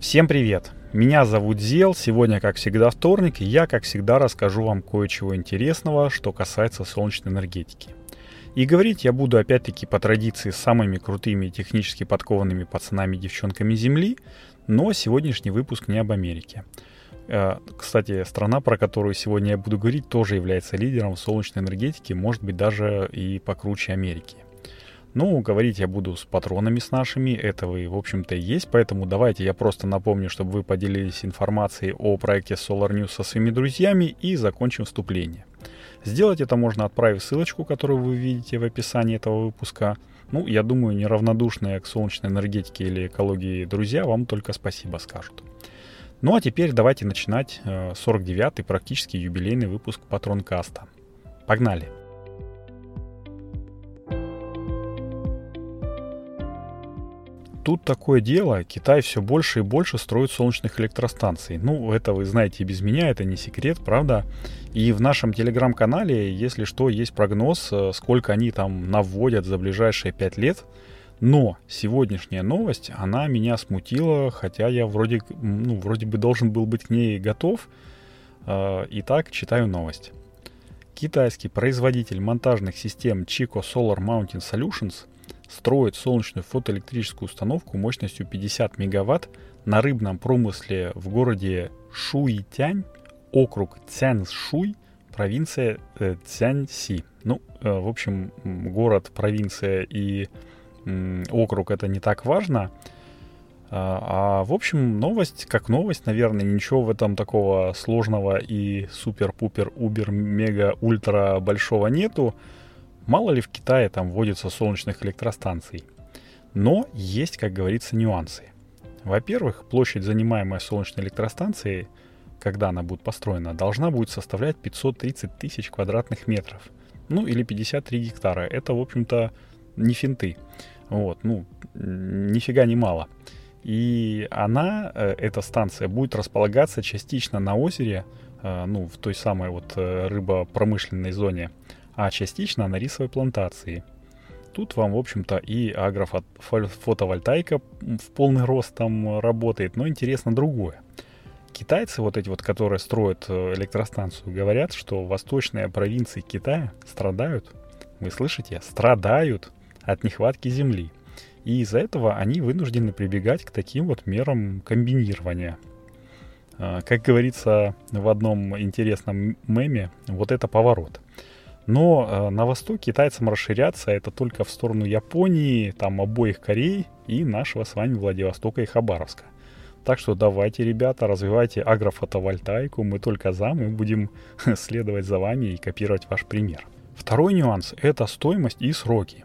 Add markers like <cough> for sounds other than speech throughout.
Всем привет! Меня зовут Зел, сегодня, как всегда, вторник, и я, как всегда, расскажу вам кое-чего интересного, что касается солнечной энергетики. И говорить я буду опять-таки по традиции с самыми крутыми технически подкованными пацанами и девчонками Земли, но сегодняшний выпуск не об Америке. Э, кстати, страна, про которую сегодня я буду говорить, тоже является лидером солнечной энергетике, может быть даже и покруче Америки. Ну, говорить я буду с патронами с нашими, это вы, в общем-то, и есть, поэтому давайте я просто напомню, чтобы вы поделились информацией о проекте Solar News со своими друзьями и закончим вступление. Сделать это можно, отправив ссылочку, которую вы видите в описании этого выпуска. Ну, я думаю, неравнодушные к солнечной энергетике или экологии друзья вам только спасибо скажут. Ну а теперь давайте начинать 49-й э, практически юбилейный выпуск Патронкаста. Погнали! Тут такое дело, Китай все больше и больше строит солнечных электростанций. Ну, это вы знаете без меня, это не секрет, правда? И в нашем телеграм-канале, если что, есть прогноз, э, сколько они там наводят за ближайшие пять лет. Но сегодняшняя новость, она меня смутила, хотя я вроде, ну, вроде бы должен был быть к ней готов. Э, итак, читаю новость. Китайский производитель монтажных систем Chico Solar Mountain Solutions – строит солнечную фотоэлектрическую установку мощностью 50 мегаватт на рыбном промысле в городе Шуйтянь, округ Цяншуй, провинция э, Цяньси. Ну, э, в общем, город, провинция и округ это не так важно. А, а, в общем, новость как новость, наверное, ничего в этом такого сложного и супер-пупер-убер-мега-ультра большого нету. Мало ли в Китае там вводится солнечных электростанций. Но есть, как говорится, нюансы. Во-первых, площадь, занимаемая солнечной электростанцией, когда она будет построена, должна будет составлять 530 тысяч квадратных метров. Ну, или 53 гектара. Это, в общем-то, не финты. Вот, ну, нифига не мало. И она, э, эта станция, будет располагаться частично на озере, э, ну, в той самой вот э, рыбопромышленной зоне, а частично на рисовой плантации. Тут вам, в общем-то, и агрофотовольтайка в полный рост там работает, но интересно другое. Китайцы, вот эти вот, которые строят э, электростанцию, говорят, что восточные провинции Китая страдают, вы слышите, страдают от нехватки земли. И из-за этого они вынуждены прибегать к таким вот мерам комбинирования. А, как говорится в одном интересном меме, вот это поворот. Но э, на восток китайцам расширяться это только в сторону Японии, там обоих Корей и нашего с вами Владивостока и Хабаровска. Так что давайте, ребята, развивайте агрофотовольтайку, мы только за, мы будем <laughs> следовать за вами и копировать ваш пример. Второй нюанс – это стоимость и сроки.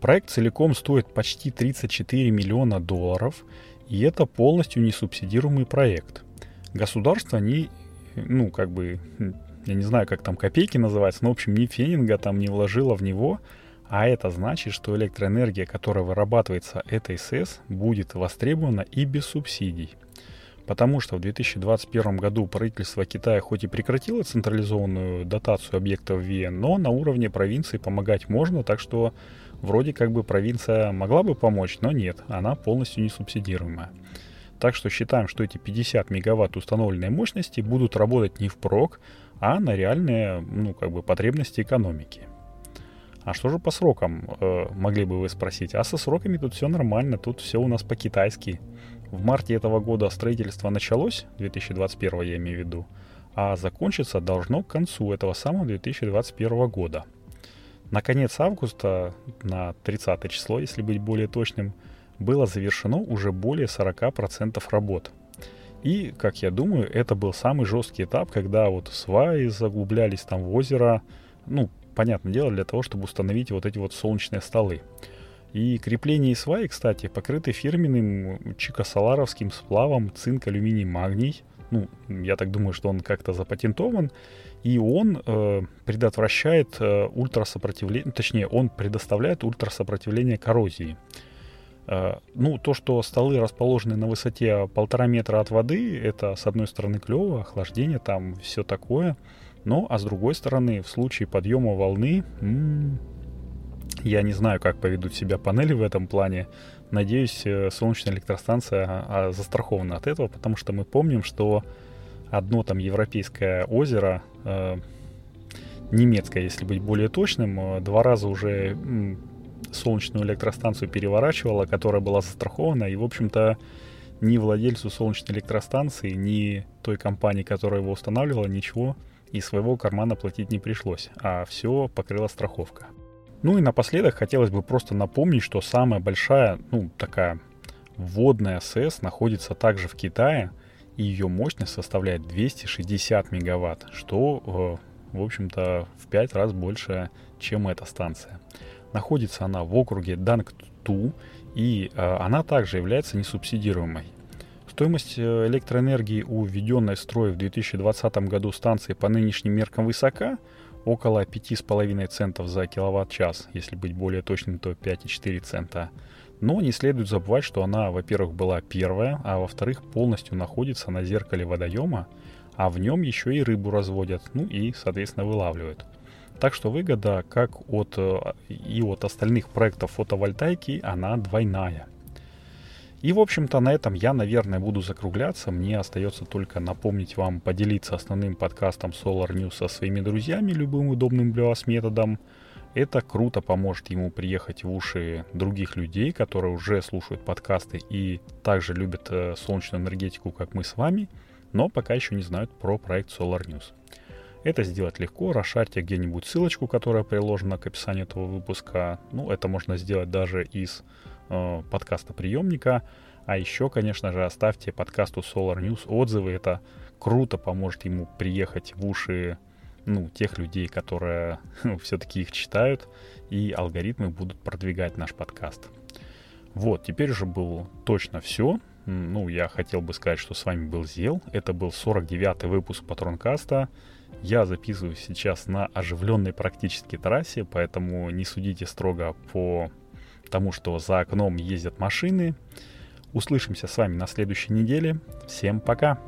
Проект целиком стоит почти 34 миллиона долларов, и это полностью несубсидируемый проект. Государство не, ну, как бы я не знаю, как там копейки называются, но, в общем, ни фенинга там не вложила в него, а это значит, что электроэнергия, которая вырабатывается этой СЭС, будет востребована и без субсидий. Потому что в 2021 году правительство Китая хоть и прекратило централизованную дотацию объектов ВИЭН, но на уровне провинции помогать можно, так что вроде как бы провинция могла бы помочь, но нет, она полностью не субсидируемая. Так что считаем, что эти 50 мегаватт установленной мощности будут работать не впрок, а на реальные, ну, как бы, потребности экономики. А что же по срокам, э, могли бы вы спросить? А со сроками тут все нормально, тут все у нас по-китайски. В марте этого года строительство началось, 2021 я имею в виду, а закончиться должно к концу этого самого 2021 года. На конец августа, на 30 число, если быть более точным, было завершено уже более 40% работ – и, как я думаю, это был самый жесткий этап, когда вот сваи заглублялись там в озеро, ну, понятное дело, для того, чтобы установить вот эти вот солнечные столы. И крепление сваи, кстати, покрыты фирменным чикосоларовским сплавом цинк, алюминий, магний. Ну, я так думаю, что он как-то запатентован. И он э, предотвращает э, ультрасопротивление, точнее, он предоставляет ультрасопротивление коррозии. Ну, то, что столы расположены на высоте полтора метра от воды, это, с одной стороны, клево, охлаждение там, все такое. Но, а с другой стороны, в случае подъема волны, м-м, я не знаю, как поведут себя панели в этом плане, Надеюсь, э, солнечная электростанция а, застрахована от этого, потому что мы помним, что одно там европейское озеро, э, немецкое, если быть более точным, э, два раза уже солнечную электростанцию переворачивала, которая была застрахована, и, в общем-то, ни владельцу солнечной электростанции, ни той компании, которая его устанавливала, ничего из своего кармана платить не пришлось, а все покрыла страховка. Ну и напоследок хотелось бы просто напомнить, что самая большая, ну, такая водная СЭС находится также в Китае, и ее мощность составляет 260 мегаватт, что, э, в общем-то, в 5 раз больше, чем эта станция. Находится она в округе Дангту, и э, она также является несубсидируемой. Стоимость э, электроэнергии у введенной в строй в 2020 году станции по нынешним меркам высока – около 5,5 центов за киловатт-час, если быть более точным, то 5,4 цента. Но не следует забывать, что она, во-первых, была первая, а во-вторых, полностью находится на зеркале водоема, а в нем еще и рыбу разводят, ну и, соответственно, вылавливают. Так что выгода как от э, и от остальных проектов фотовольтайки, она двойная. И, в общем-то, на этом я, наверное, буду закругляться. Мне остается только напомнить вам поделиться основным подкастом Solar News со своими друзьями любым удобным для вас методом. Это круто поможет ему приехать в уши других людей, которые уже слушают подкасты и также любят э, солнечную энергетику, как мы с вами, но пока еще не знают про проект Solar News. Это сделать легко, расшарьте где-нибудь ссылочку, которая приложена к описанию этого выпуска. Ну, это можно сделать даже из э, подкаста приемника. А еще, конечно же, оставьте подкасту Solar News отзывы. Это круто поможет ему приехать в уши ну, тех людей, которые <laughs> ну, все-таки их читают, и алгоритмы будут продвигать наш подкаст. Вот, теперь уже было точно все. Ну, я хотел бы сказать, что с вами был Зел. Это был 49-й выпуск Патронкаста. Я записываю сейчас на оживленной практически трассе, поэтому не судите строго по тому, что за окном ездят машины. Услышимся с вами на следующей неделе. Всем пока!